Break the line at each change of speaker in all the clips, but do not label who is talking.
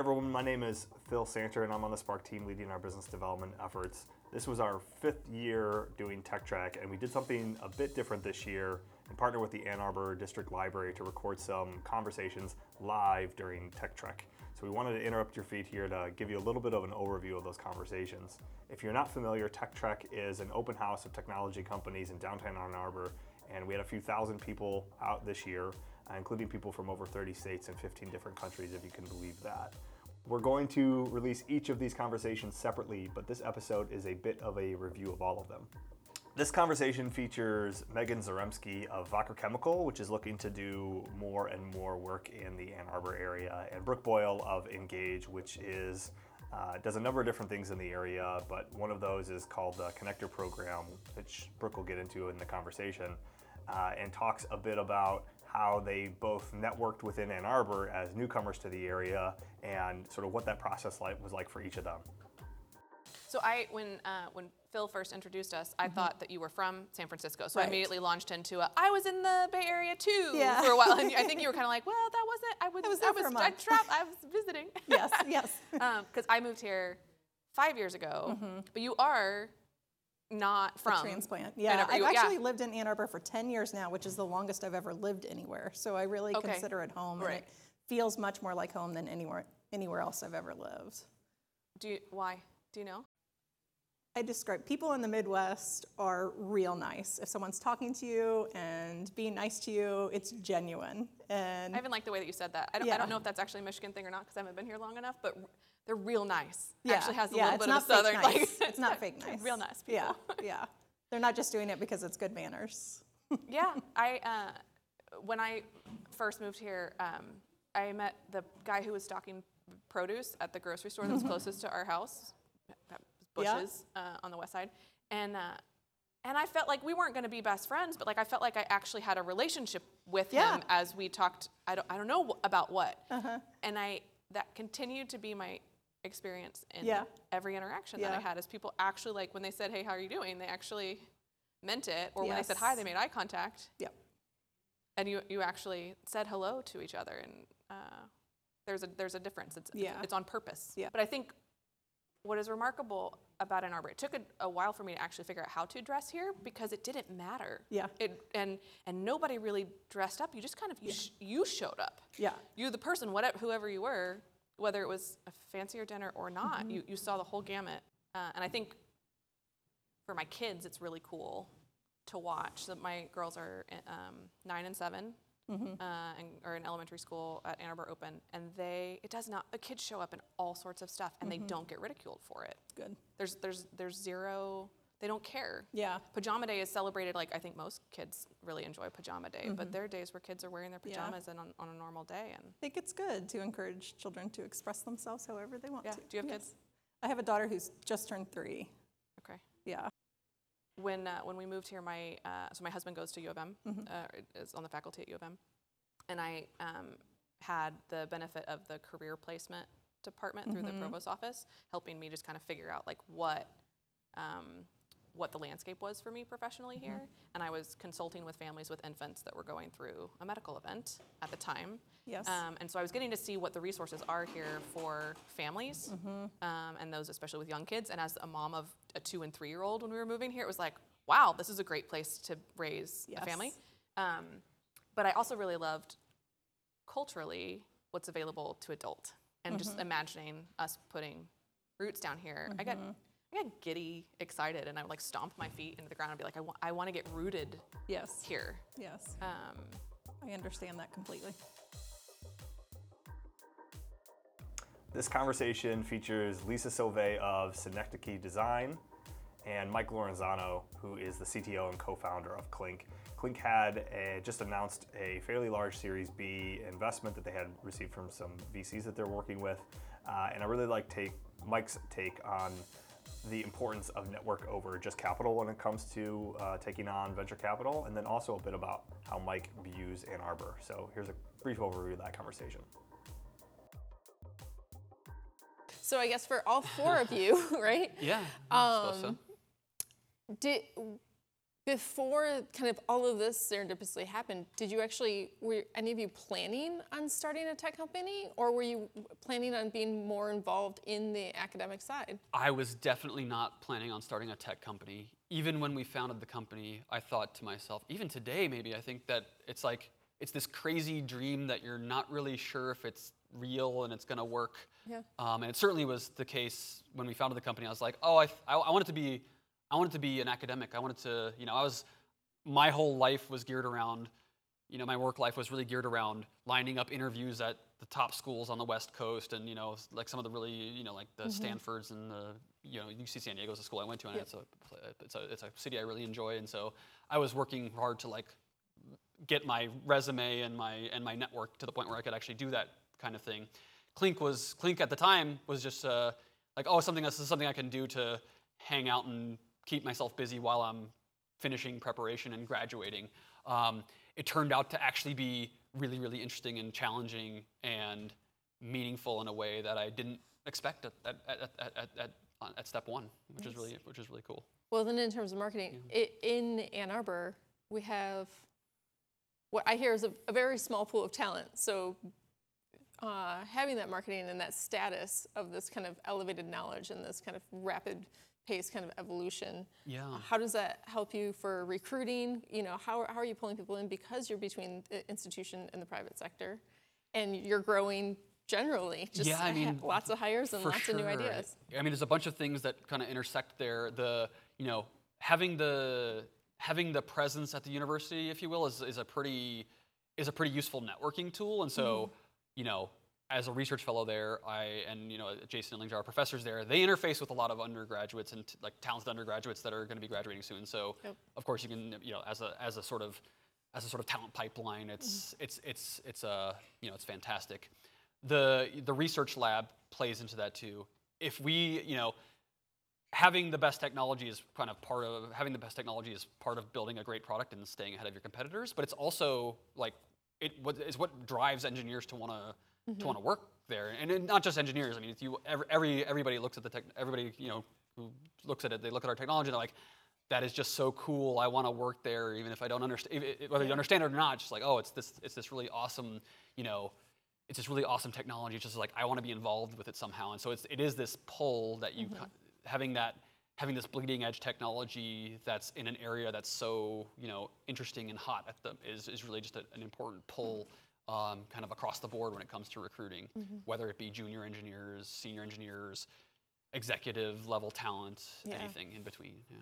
everyone, my name is Phil Santer, and I'm on the Spark team leading our business development efforts. This was our fifth year doing Tech Trek, and we did something a bit different this year and partnered with the Ann Arbor District Library to record some conversations live during Tech Trek. So we wanted to interrupt your feed here to give you a little bit of an overview of those conversations. If you're not familiar, Tech Trek is an open house of technology companies in downtown Ann Arbor, and we had a few thousand people out this year, including people from over 30 states and 15 different countries, if you can believe that. We're going to release each of these conversations separately, but this episode is a bit of a review of all of them. This conversation features Megan Zaremski of Wacker Chemical, which is looking to do more and more work in the Ann Arbor area, and Brooke Boyle of Engage, which is uh, does a number of different things in the area, but one of those is called the Connector Program, which Brooke will get into in the conversation, uh, and talks a bit about how they both networked within Ann Arbor as newcomers to the area and sort of what that process like, was like for each of them.
So I, when uh, when Phil first introduced us, I mm-hmm. thought that you were from San Francisco. So I immediately launched into a, I was in the Bay Area too
Yeah.
for a while, and I think you were kind of like, well, that wasn't. I was.
I was there for a
I,
month.
tra- I was visiting.
yes, yes.
Um, because I moved here five years ago, mm-hmm. but you are not from
Transplant. Yeah,
Arbor.
I've actually lived in Ann Arbor for 10 years now, which is the longest I've ever lived anywhere. So I really
Okay.
consider it home.
Right.
And it feels much more like home than anywhere anywhere else I've ever lived.
Do you, why? Do you know?
I describe people in the Midwest are real nice. If someone's talking to you and being nice to you, it's genuine. And
I even like the way that you said that. I don't, I don't know if that's actually a Michigan thing or not because I haven't been here long enough, but they're real nice.
yeah,
Actually has a
yeah,
little bit of a southern
fake
like.
nice. it's not fake nice.
Real nice people.
Yeah, yeah. They're not just doing it because it's good manners.
yeah, I uh, when I first moved here, um, I met the guy who was stocking produce at the grocery store that was closest to our house. That was
Yeah.
Busch's uh, on the west side, and uh, and I felt like we weren't going to be best friends, but like I felt like I actually had a relationship with
Yeah.
him as we talked. I don't I don't know about what,
Uh-huh.
and I that continued to be my experience in
Yeah.
every interaction that I had. Is people actually like when they said, "Hey, how are you doing?" They actually meant it, or when they said hi, they made eye contact
Yep.
and you you actually said hello to each other and uh, there's a there's a difference it's it's-
Yeah.
it's on purpose
Yeah.
but i think what is remarkable about ann arbor it took a, a while for me to actually figure out how to dress here because it didn't matter.
Yeah.
it and and nobody really dressed up. You just kind of you, sh- you showed up.
Yeah.
you the person whatever whoever you were whether it was a fancier dinner or not
Mm-hmm.
you, you saw the whole gamut. Uh, and i think for my kids it's really cool to watch. So my girls are um, nine and 7
Mm-hmm.
uh, and are in elementary school at Ann Arbor Open, and they it does not the kids show up in all sorts of stuff, and
Mm-hmm.
they don't get ridiculed for it.
Good.
There's there's there's zero. They don't care.
Yeah.
Pajama Day is celebrated like I think most kids really enjoy Pajama Day, but there are days where kids are wearing their
Mm-hmm. Yeah.
pajamas and on, on a normal day. And
I think it's good to encourage children to express themselves however they want
yeah,
to.
do you have
Yes.
kids?
I have a daughter who's just turned three.
When uh, when we moved here, my uh, so my husband goes to U of M,
Mm-hmm.
uh, is on the faculty at U of M, and I um, had the benefit of the career placement department through
Mm-hmm.
the provost office, helping me just kind of figure out like what um, what the landscape was for me professionally
Mm-hmm.
here. And I was consulting with families with infants that were going through a medical event at the time.
Yes.
Um, and so I was getting to see what the resources are here for families,
Mm-hmm.
um, and those especially with young kids. And as a mom of a two and three year old when we were moving here, it was like, wow, this is a great place to raise a family. Um, but I also really loved culturally what's available to adult, and just
Mm-hmm.
imagining us putting roots down here. I got I got giddy excited, and I would like stomp my feet into the ground and be like, I want I want to get rooted
yes.
here.
Yes.
Um,
I understand that completely.
This conversation features Lisa Sauvé of Synecdoche Design and Mike Laurenzano, who is the CTO and co-founder of Clinc. Clinc had a, just announced a fairly large Series B investment that they had received from some VCs that they're working with, uh, and I really like take Mike's take on the importance of network over just capital when it comes to uh, taking on venture capital, and then also a bit about how Mike views Ann Arbor. So here's a brief overview of that conversation.
So I guess for all four of you, right?
Yeah, I so.
Um, did before kind of all of this serendipitously happened, did you actually, were any of you planning on starting a tech company or were you planning on being more involved in the academic side?
I was definitely not planning on starting a tech company. Even when we founded the company, I thought to myself, even today maybe, I think that it's like, it's this crazy dream that you're not really sure if it's real and it's gonna work.
Yeah.
Um, and it certainly was the case when we founded the company. I was like, oh, I, I, I wanted to be, I wanted to be an academic. I wanted to, you know, I was, my whole life was geared around, you know, my work life was really geared around lining up interviews at the top schools on the West Coast, and you know, like some of the really, you know, like the Stanfords and the, you know, UC San Diego is a school I went to, and it's a, it's a, it's a city I really enjoy, and so I was working hard to like get my resume and my and my network to the point where I could actually do that kind of thing. Clinc was Clinc at the time was just uh, like oh something this is something I can do to hang out and keep myself busy while I'm finishing preparation and graduating. Um, it turned out to actually be really really interesting and challenging and meaningful in a way that I didn't expect at at, at, at, at, step one, which is really which is really cool.
Well, then in terms of marketing, i in Ann Arbor, we have what I hear is a, a very small pool of talent. So uh, having that marketing and that status of this kind of elevated knowledge and this kind of rapid pace kind of evolution.
Yeah.
How does that help you for recruiting? You know, how, how are you pulling people in because you're between the institution and the private sector, and you're growing generally. Just
Yeah, I mean,
lots of hires and lots of new ideas.
I mean, there's a bunch of things that kind of intersect there. The you know having the having the presence at the university, if you will, is, is a pretty is a pretty useful networking tool. And so
Mm-hmm.
You know, as a research fellow there, I and you know Jason and Lingjia, our professors there, they interface with a lot of undergraduates and t- like talented undergraduates that are going to be graduating soon. So
Yep.
of course you can you know as a as a sort of as a sort of talent pipeline, it's
Mm-hmm.
it's it's it's uh, you know it's fantastic. The the research lab plays into that too. If we you know having the best technology is kind of part of having the best technology is part of building a great product and staying ahead of your competitors. But it's also like it what is what drives engineers to want to to want to work there, and it- not just engineers. I mean, if you every, every everybody looks at the tech, everybody you know who looks at it, they look at our technology, and they're like. That is just so cool. I want to work there, even if I don't understand, whether you understand it or not. Just like, oh, it's this, it's this really awesome, you know, it's this really awesome technology. It's just like I want to be involved with it somehow. And so it's, it is this pull that you mm-hmm. ki- having that having this bleeding edge technology that's in an area that's so you know interesting and hot at the is, is really just a, an important pull um, kind of across the board when it comes to recruiting, whether it be junior engineers, senior engineers, executive level talent,
Yeah.
anything in between. Yeah.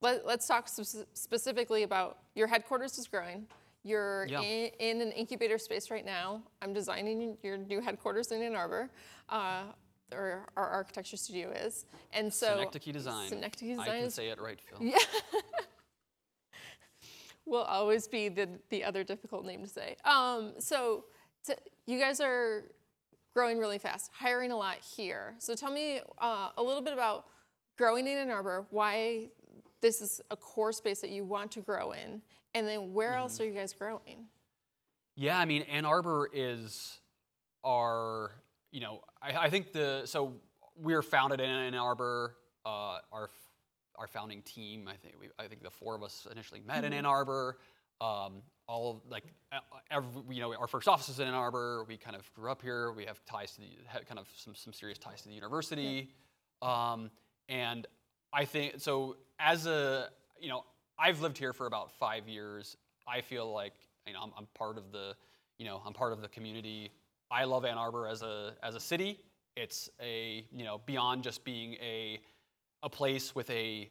Let, let's talk spe- specifically about your headquarters is growing. You're
Yeah.
in, in an incubator space right now. I'm designing your new headquarters in Ann Arbor, uh, or our architecture studio is. And so
Synecdoche Design.
Synecdoche
I can say it right, Phil. Yeah.
will always be the, the other difficult name to say. Um, so t- you guys are growing really fast, hiring a lot here. So tell me uh, a little bit about growing in Ann Arbor, why this is a core space that you want to grow in, and then where else
Mm-hmm.
are you guys growing?
Yeah, I mean, Ann Arbor is our, you know, I, I think the, so we were founded in Ann Arbor. Uh, our, our founding team, I think, we, I think the four of us initially met in Ann Arbor. Um, all of, like, every, you know, our first office is in Ann Arbor. We kind of grew up here. We have ties to the, kind of some, some serious ties to the university. Um, and I think, so as a, you know, I've lived here for about five years. I feel like, you know, I'm, I'm part of the, you know, I'm part of the community. I love Ann Arbor as a, as a city. It's a, you know, beyond just being a, a place with a,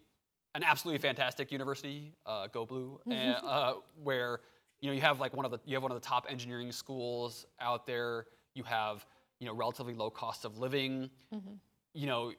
an absolutely fantastic university, uh, Go Blue, and, uh, where you know you have like one of the you have one of the top engineering schools out there. You have you know relatively low cost of living. You know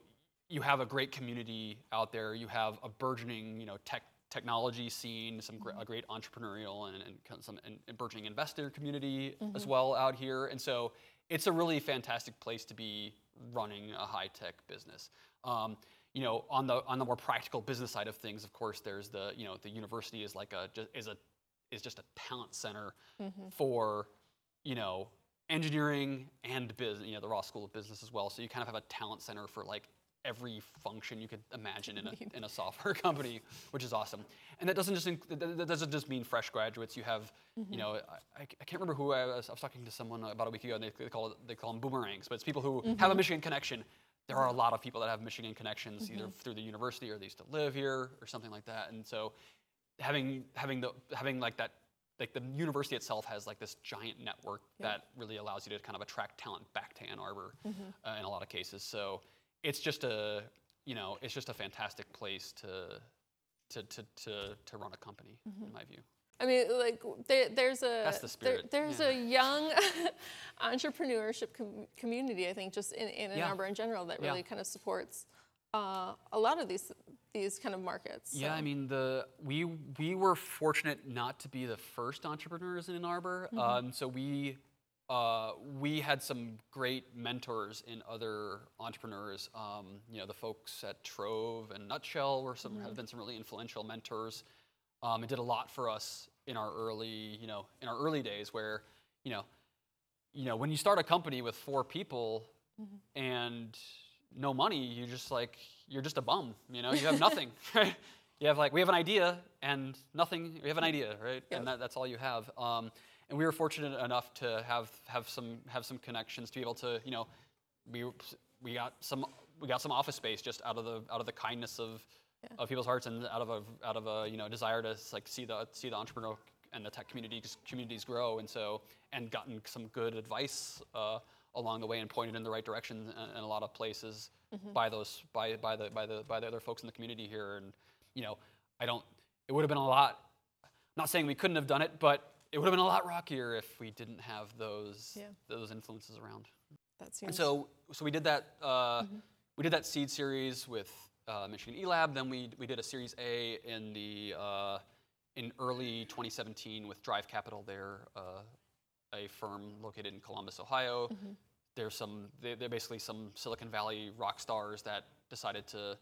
you have a great community out there. You have a burgeoning you know tech technology scene, some gr- mm-hmm. a great entrepreneurial and, and kind of some and, and burgeoning investor community as mm-hmm. well out here. And so it's a really fantastic place to be running a high tech business. Um, you know, on the on the more practical business side of things, of course, there's the you know the university is like a is a is just a talent center mm-hmm. for you know engineering and business. You know, the Ross School of Business as well. So you kind of have a talent center for like every function you could imagine in a, in a software company, which is awesome. And that doesn't just inc- that, doesn't just mean fresh graduates. You have, you mm-hmm. know, I, I can't remember who I was. I was talking to someone about a week ago, and they, they call it, they call them boomerangs, but it's people who mm-hmm. have a Michigan connection. There are a lot of people that have Michigan connections, either mm-hmm. through the university or they used to live here or something like that. And so, having having the having like that like the university itself has like this giant network that really allows you to kind of attract talent back to Ann Arbor uh, in a lot of cases. So it's just a you know it's just a fantastic place to to to to, to run a company in my view.
I mean, like there, there's a
That's the
there- there's
yeah.
a young entrepreneurship com- community, I think, just in, in Ann
Yeah.
Arbor in general, that
Yeah.
really kind of supports uh, a lot of these these kind of markets.
Yeah. I mean the we we were fortunate not to be the first entrepreneurs in Ann Arbor. Um, so we uh, we had some great mentors in other entrepreneurs. Um, you know, the folks at Trove and Nutshell were some have been some really influential mentors. Um, it did a lot for us in our early you know in our early days where you know you know when you start a company with four people and no money, you just like you're just a bum. You know, you have nothing, right? You have like we have an idea and nothing. We have an idea, right?
Yep.
And that, that's all you have. Um, and we were fortunate enough to have have some have some connections to be able to you know we we got some we got some office space just out of the out of the kindness of of people's hearts and out of a out of a you know desire to like see the see the entrepreneurial and the tech communities communities grow. And so and gotten some good advice uh, along the way and pointed in the right direction in, in a lot of places by those by by the by the by the other folks in the community here. And you know I don't it would have been a lot not saying we couldn't have done it but it would have been a lot rockier if we didn't have those
Yeah.
those influences around
that
and so, so we did that. Uh, We did that seed series with uh, Michigan eLab. Then we we did a Series A in the uh, in early 2017 with Drive Capital. They're uh, a firm located in Columbus, Ohio. There's some. They, they're basically some Silicon Valley rock stars that decided to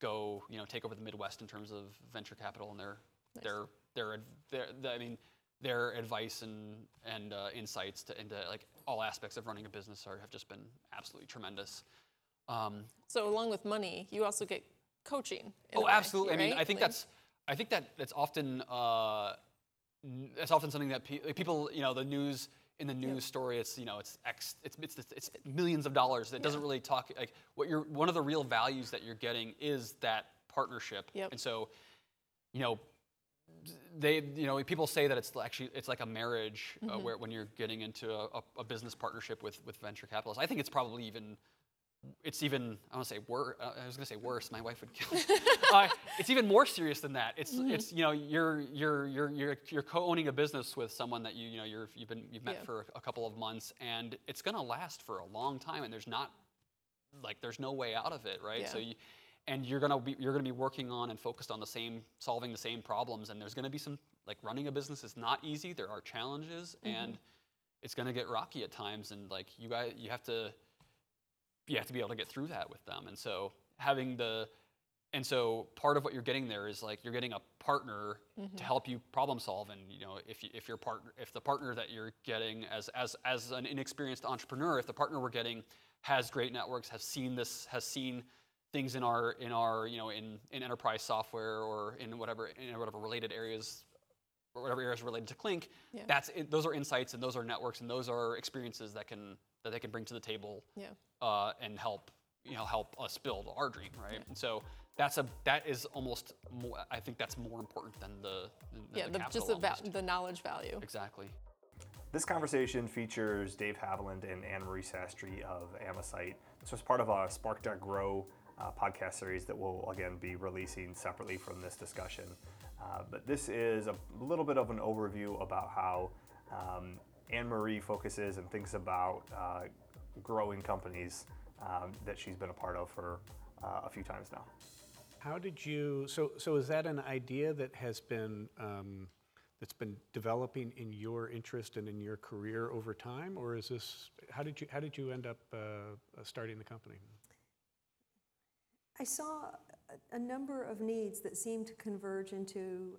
go, you know, take over the Midwest in terms of venture capital and their their their, their, their I mean their advice and and uh, insights to into like all aspects of running a business are have just been absolutely tremendous. Um,
so along with money, you also get coaching.
oh,
way,
absolutely. I mean. I think
Like-
that's I think that that's often uh, that's often something that pe- like, people you know the news in the news story it's you know it's X it's it's, it's millions of dollars. It doesn't really talk like what you're one of the real values that you're getting is that partnership.
Yep.
And so, you know, they you know people say that it's actually it's like a marriage uh,
Mm-hmm.
where when you're getting into a, a, business partnership with with venture capitalists. I think it's probably even it's even I want to say worse. I was going to say worse. My wife would kill. me. uh, it's even more serious than that. It's
Mm-hmm.
it's you know you're you're you're you're you're co-owning a business with someone that you you know you're you've been you've met
Yeah.
for a couple of months and it's going to last for a long time and there's not like there's no way out of it, right? So you and you're gonna be you're gonna be working on and focused on the same solving the same problems and there's gonna be some like running a business is not easy. There are challenges mm-hmm. and it's gonna get rocky at times and like you guys you have to you have to be able to get through that with them. And so having the and so part of what you're getting there is like you're getting a partner to mm-hmm. help you problem solve. And you know, if you, if your partner, if the partner that you're getting as as as an inexperienced entrepreneur, if the partner we're getting has great networks, has seen this, has seen things in our in our you know in in enterprise software or in whatever in whatever related areas or whatever areas related to Clinc,
Yeah.
that's it, those are insights and those are networks and those are experiences that can that they can bring to the table
Yeah.
uh, and help you know help us build our dream, right? And so that's a that is almost more. I think that's more important than the than
yeah,
the
the, just the, va- the knowledge value.
exactly.
This conversation features Dave Haviland and Ann Marie Sastry of Amesite. This was part of a Spark.Grow uh, podcast series that we'll again be releasing separately from this discussion. Uh, but this is a little bit of an overview about how um, Ann Marie focuses and thinks about uh, growing companies um, that she's been a part of for uh, a few times now.
How did you, so, so is that an idea that has been, um, that's been developing in your interest and in your career over time? Or is this, how did you, how did you end up uh, uh, starting the company?
I saw a, number of needs that seemed to converge into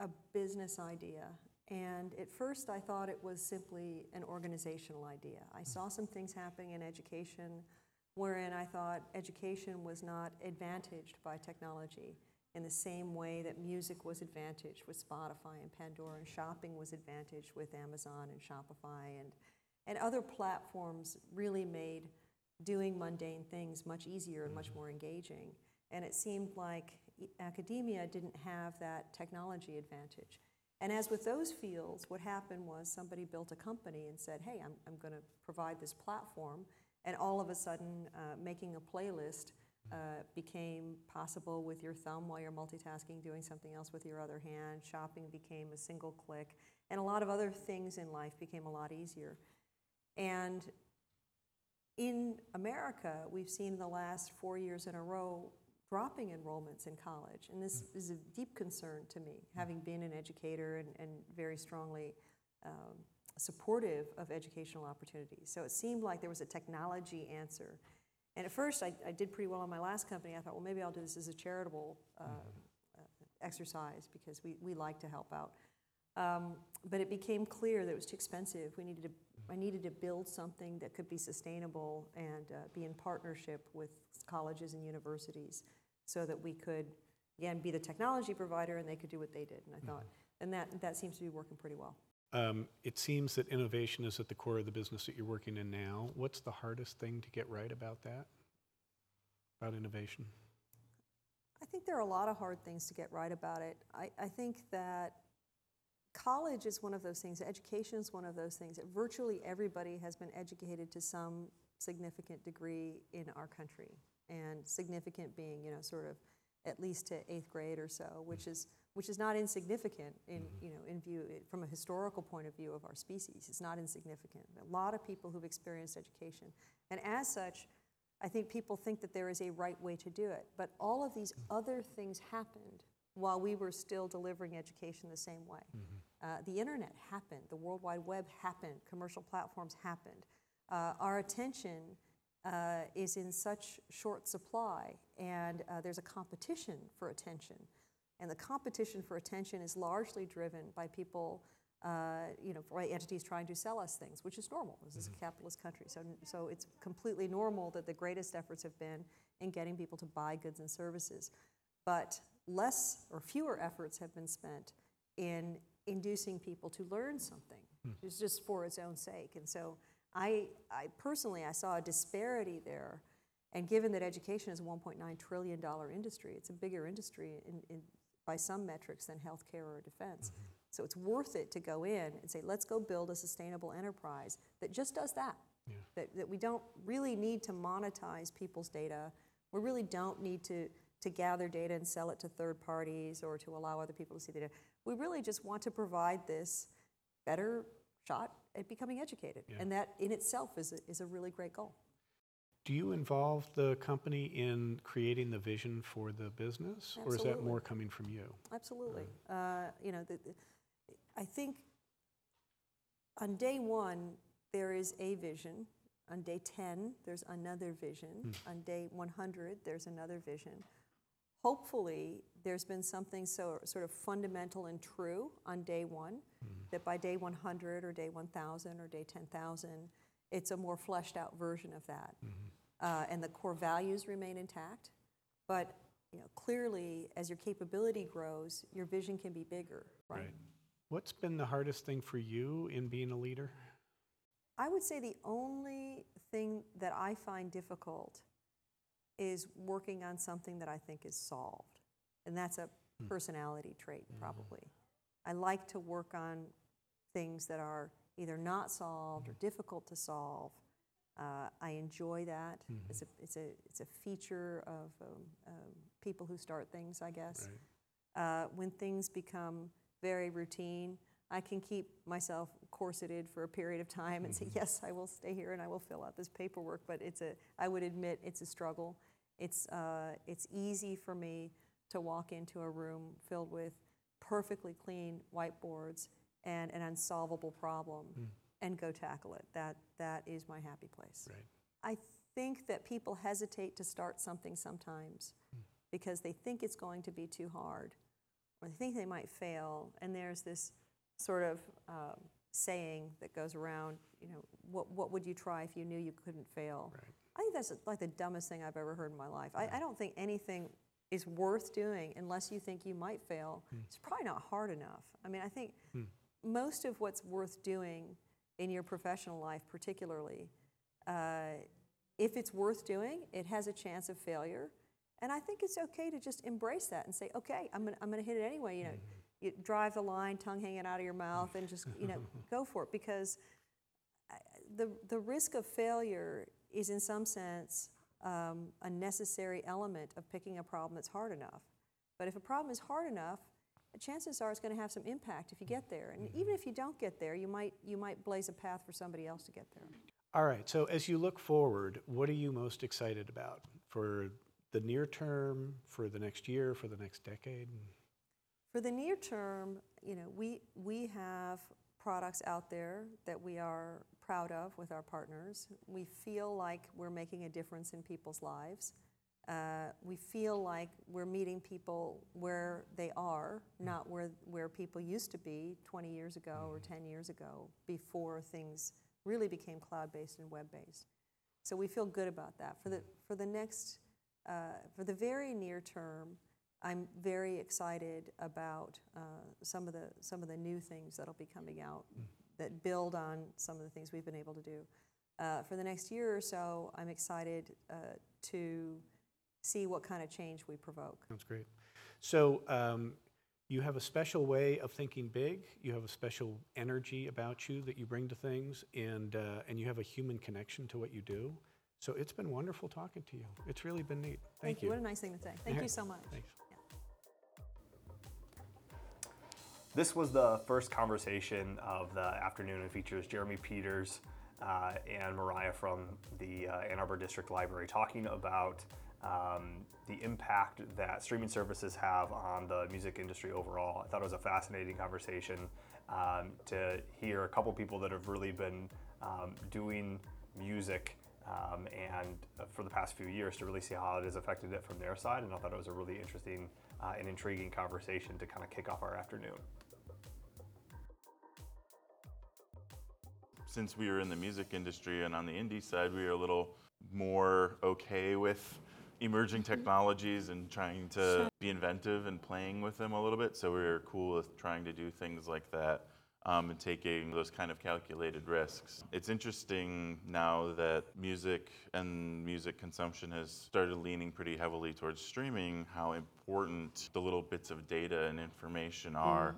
a business idea. And at first, I thought it was simply an organizational idea. I saw some things happening in education wherein I thought education was not advantaged by technology in the same way that music was advantaged with Spotify and Pandora, and shopping was advantaged with Amazon and Shopify, and, and other platforms really made doing mundane things much easier and much more engaging. And it seemed like academia didn't have that technology advantage. And as with those fields, what happened was somebody built a company and said, hey, I'm, I'm going to provide this platform. And all of a sudden, uh, making a playlist uh, became possible with your thumb while you're multitasking, doing something else with your other hand. Shopping became a single click. And a lot of other things in life became a lot easier. And in America, we've seen the last four years in a row dropping enrollments in college. And this is a deep concern to me, having been an educator and, and very strongly um, supportive of educational opportunities. So it seemed like there was a technology answer. And at first, I, I did pretty well in my last company. I thought, well, maybe I'll do this as a charitable uh, uh, exercise because we, we like to help out. Um, but it became clear that it was too expensive. We needed to, I needed to build something that could be sustainable and uh, be in partnership with colleges and universities so that we could, again, be the technology provider and they could do what they did. And I thought, and that, that seems to be working pretty well.
Um, It seems that innovation is at the core of the business that you're working in now. What's the hardest thing to get right about that? About innovation?
I think there are a lot of hard things to get right about it. I, I think that college is one of those things, education is one of those things virtually everybody has been educated to some significant degree in our country. And significant being, you know, sort of at least to eighth grade or so, which is, which is not insignificant in, you know, in view, from a historical point of view of our species. It's not insignificant. A lot of people who've experienced education. And as such, I think people think that there is a right way to do it. But all of these other things happened while we were still delivering education the same way. Mm-hmm. Uh, the internet happened, the World Wide Web happened, commercial platforms happened. Uh, our attention uh, is in such short supply, and uh, there's a competition for attention. And the competition for attention is largely driven by people, uh, you know, by entities trying to sell us things, which is normal. This is a capitalist country. So, so it's completely normal that the greatest efforts have been in getting people to buy goods and services. But less or fewer efforts have been spent in inducing people to learn something—it's hmm. just for its own sake. And so I, I personally, I saw a disparity there. And given that education is a $1.9 trillion industry, it's a bigger industry in, in, by some metrics than healthcare or defense. Mm-hmm. So it's worth it to go in and say, let's go build a sustainable enterprise that just does that. That, that we don't really need to monetize people's data. We really don't need to, to gather data and sell it to third parties or to allow other people to see the data. We really just want to provide this better shot at becoming educated. And that in itself is a, is a really great goal.
Do you involve the company in creating the vision for the business? Or is that more coming from you?
Absolutely. Uh, you know, the, the, I think on day one, there is a vision. On day 10, there's another vision. On day 100, there's another vision. Hopefully, there's been something so sort of fundamental and true on day one that by day 100 or day 1,000 or day 10,000, it's a more fleshed out version of that. Uh, and the core values remain intact. But you know, clearly, as your capability grows, your vision can be bigger. Right.
What's been the hardest thing for you in being a leader?
I would say the only thing that I find difficult is working on something that I think is solved. And that's a personality trait, probably. I like to work on things that are either not solved or difficult to solve. Uh, I enjoy that. It's, a, it's, a, it's a feature of um, um, people who start things, I guess. Uh, when things become very routine, I can keep myself corseted for a period of time and say, yes, I will stay here and I will fill out this paperwork. But it's a, I would admit, it's a struggle. It's, uh, it's easy for me to walk into a room filled with perfectly clean whiteboards and an unsolvable problem and go tackle it. That, that is my happy place.
Right.
I think that people hesitate to start something sometimes because they think it's going to be too hard or they think they might fail. And there's this sort of um, saying that goes around, you know, what, what would you try if you knew you couldn't fail?
Right.
I think that's like the dumbest thing I've ever heard in my life. I, I don't think anything is worth doing unless you think you might fail. Hmm. It's probably not hard enough. I mean, I think hmm. most of what's worth doing in your professional life, particularly, uh, if it's worth doing, it has a chance of failure. And I think it's okay to just embrace that and say, okay, I'm gonna, I'm gonna hit it anyway. You know, hmm. you drive the line, tongue hanging out of your mouth, and just, you know, go for it. Because uh, the, the risk of failure is, in some sense, um, a necessary element of picking a problem that's hard enough. But if a problem is hard enough, chances are it's going to have some impact if you get there. And even if you don't get there, you might, you might blaze a path for somebody else to get there.
All right, so as you look forward, what are you most excited about for the near term, for the next year, for the next decade?
For the near term, you know, we, we have products out there that we are proud of with our partners. We feel like we're making a difference in people's lives. Uh, we feel like we're meeting people where they are, not where, where people used to be 20 years ago or 10 years ago before things really became cloud-based and web-based. So we feel good about that. For the, for the next, uh, for the very near term, I'm very excited about uh, some of the some of the new things that'll be coming out that build on some of the things we've been able to do. Uh, for the next year or so, I'm excited uh, to see what kind of change we provoke.
Sounds great. So um, you have a special way of thinking big. You have a special energy about you that you bring to things, and uh, and you have a human connection to what you do. So it's been wonderful talking to you. It's really been neat. Thank, you.
What a nice thing to say. Thank you so much.
Thanks.
This was the first conversation of the afternoon and features Jeremy Peters uh, and Mariah from the uh, Ann Arbor District Library talking about um, the impact that streaming services have on the music industry overall. I thought it was a fascinating conversation um, to hear a couple people that have really been um, doing music um, and uh, for the past few years to really see how it has affected it from their side. And I thought it was a really interesting uh, and intriguing conversation to kind of kick off our afternoon.
Since we were in the music industry and on the indie side, we were a little more okay with emerging technologies and trying to be inventive and playing with them a little bit. So we were cool with trying to do things like that um, and taking those kind of calculated risks. It's interesting now that music and music consumption has started leaning pretty heavily towards streaming, how important the little bits of data and information are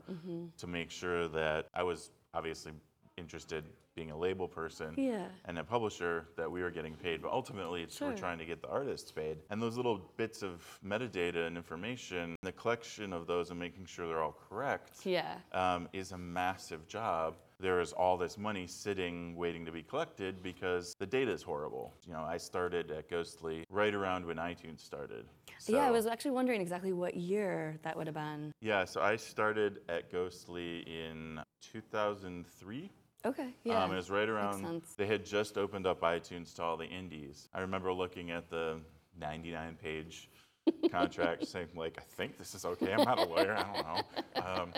to make sure that I was obviously interested being a label person
Yeah.
and a publisher that we were getting paid, but ultimately it's we're trying to get the artists paid. And those little bits of metadata and information, the collection of those and making sure they're all correct
Yeah.
um, is a massive job. There is all this money sitting waiting to be collected because the data is horrible. You know, I started at Ghostly right around when iTunes started.
yeah, I was actually wondering exactly what year that would have been.
Yeah, so I started at Ghostly in 2003.
Okay. Yeah.
Um, it was right around. They had just opened up iTunes to all the indies. I remember looking at the 99-page contract, saying like, "I think this is okay. I'm not a lawyer. I don't know." Um,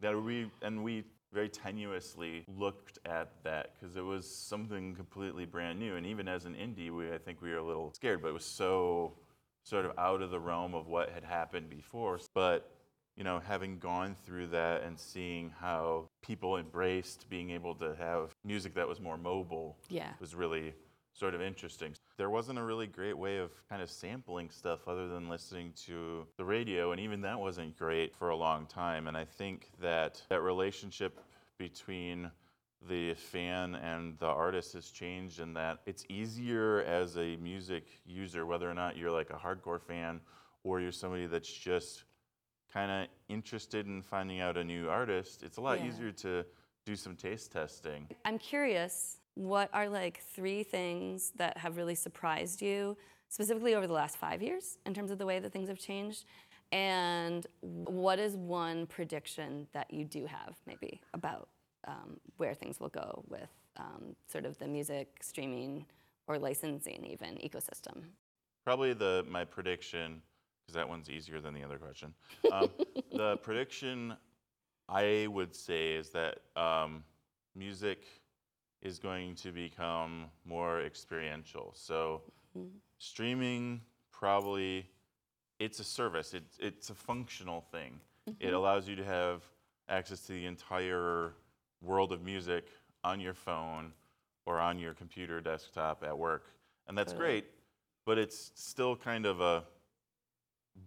that we and we very tenuously looked at that because it was something completely brand new. And even as an indie, we I think we were a little scared, but it was so sort of out of the realm of what had happened before. But you know, having gone through that and seeing how people embraced being able to have music that was more mobile
Yeah.
was really sort of interesting. There wasn't a really great way of kind of sampling stuff other than listening to the radio, and even that wasn't great for a long time. And I think that that relationship between the fan and the artist has changed in that it's easier as a music user, whether or not you're like a hardcore fan or you're somebody that's just kind of interested in finding out a new artist, it's a lot
Yeah.
easier to do some taste testing.
I'm curious, what are like three things that have really surprised you, specifically over the last five years, in terms of the way that things have changed? And what is one prediction that you do have, maybe, about um, where things will go with um, sort of the music streaming or licensing, even ecosystem?
Probably the my prediction, because that one's easier than the other question. Um, the prediction I would say is that um, music is going to become more experiential. So Streaming probably it's a service. It's it's a functional thing. It allows you to have access to the entire world of music on your phone or on your computer desktop at work. And that's great, but it's still kind of a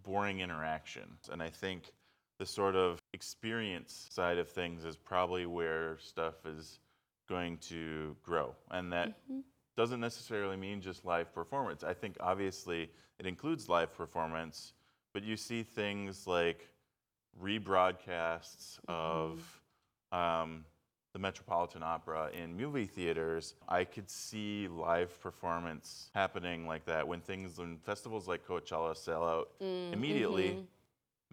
boring interaction. And I think the sort of experience side of things is probably where stuff is going to grow. And that doesn't necessarily mean just live performance. I think obviously it includes live performance, but you see things like rebroadcasts of um, the Metropolitan Opera in movie theaters. I could see live performance happening like that when things, when festivals like Coachella sell out mm, mm-hmm. immediately.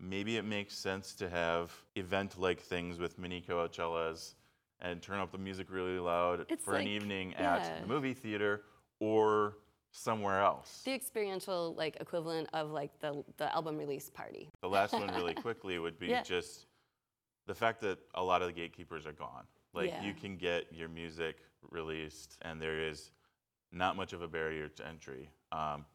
Maybe it makes sense to have event like things with mini Coachellas and turn up the music really loud
It's
for an evening
yeah.
at the movie theater or somewhere else.
The experiential like equivalent of like the the album release party.
The last one, really quickly, would be
Yeah.
just the fact that a lot of the gatekeepers are gone. Like,
Yeah.
you can get your music released, and there is not much of a barrier to entry. Um,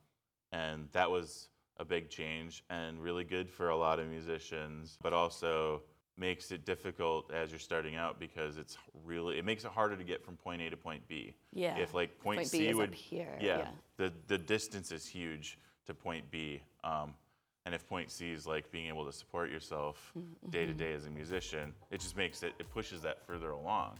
and that was a big change and really good for a lot of musicians, but also makes it difficult as you're starting out because it's really it makes it harder to get from point A to point B.
Yeah.
If like point,
Point B
C would
here,
yeah,
yeah.
the the distance is huge to point B. Um, and if point C is like being able to support yourself
Mm-hmm.
day to day as a musician, it just makes it it pushes that further along.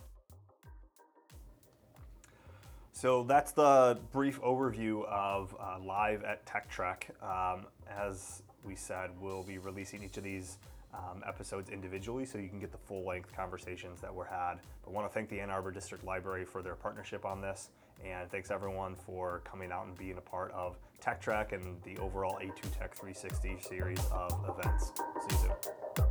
So that's the brief overview of uh, live at Tech Trek. Um, as we said, we'll be releasing each of these um, episodes individually so you can get the full length conversations that were had. But I want to thank the Ann Arbor District Library for their partnership on this and thanks everyone for coming out and being a part of Tech Trek and the overall A2 Tech 360 series of events. See you soon.